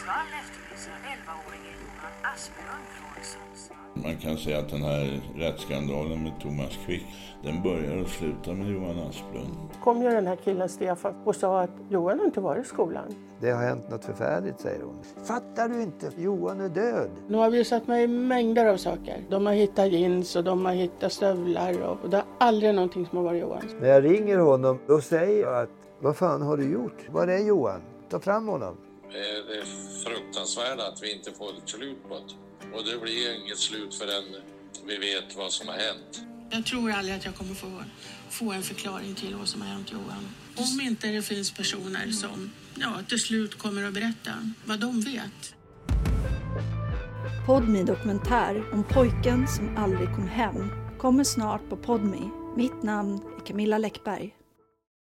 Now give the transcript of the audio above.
Sundsvall efterlyser 11-åringen Johan Asplund från Sundsvall. Man kan säga att den här rättsskandalen med Thomas Quick, den börjar och slutar med Johan Asplund. kom ju den här killen Stefan och sa att Johan har inte varit i skolan. Det har hänt något förfärligt, säger hon. Fattar du inte? Johan är död. De har visat mig mängder av saker. De har hittat jeans och de har hittat stövlar och, och det är aldrig någonting som har varit Johans. När jag ringer honom, då säger jag att vad fan har du gjort? Var är Johan? Ta fram honom. Det är fruktansvärt att vi inte får ett slut på det. Och det blir inget slut förrän vi vet vad som har hänt. Jag tror aldrig att jag kommer få, få en förklaring till vad som har hänt Johan. Om inte det finns personer som ja, till slut kommer att berätta vad de vet. Podmi dokumentär om pojken som aldrig kom hem kommer snart på Podmi. Mitt namn är Camilla Läckberg.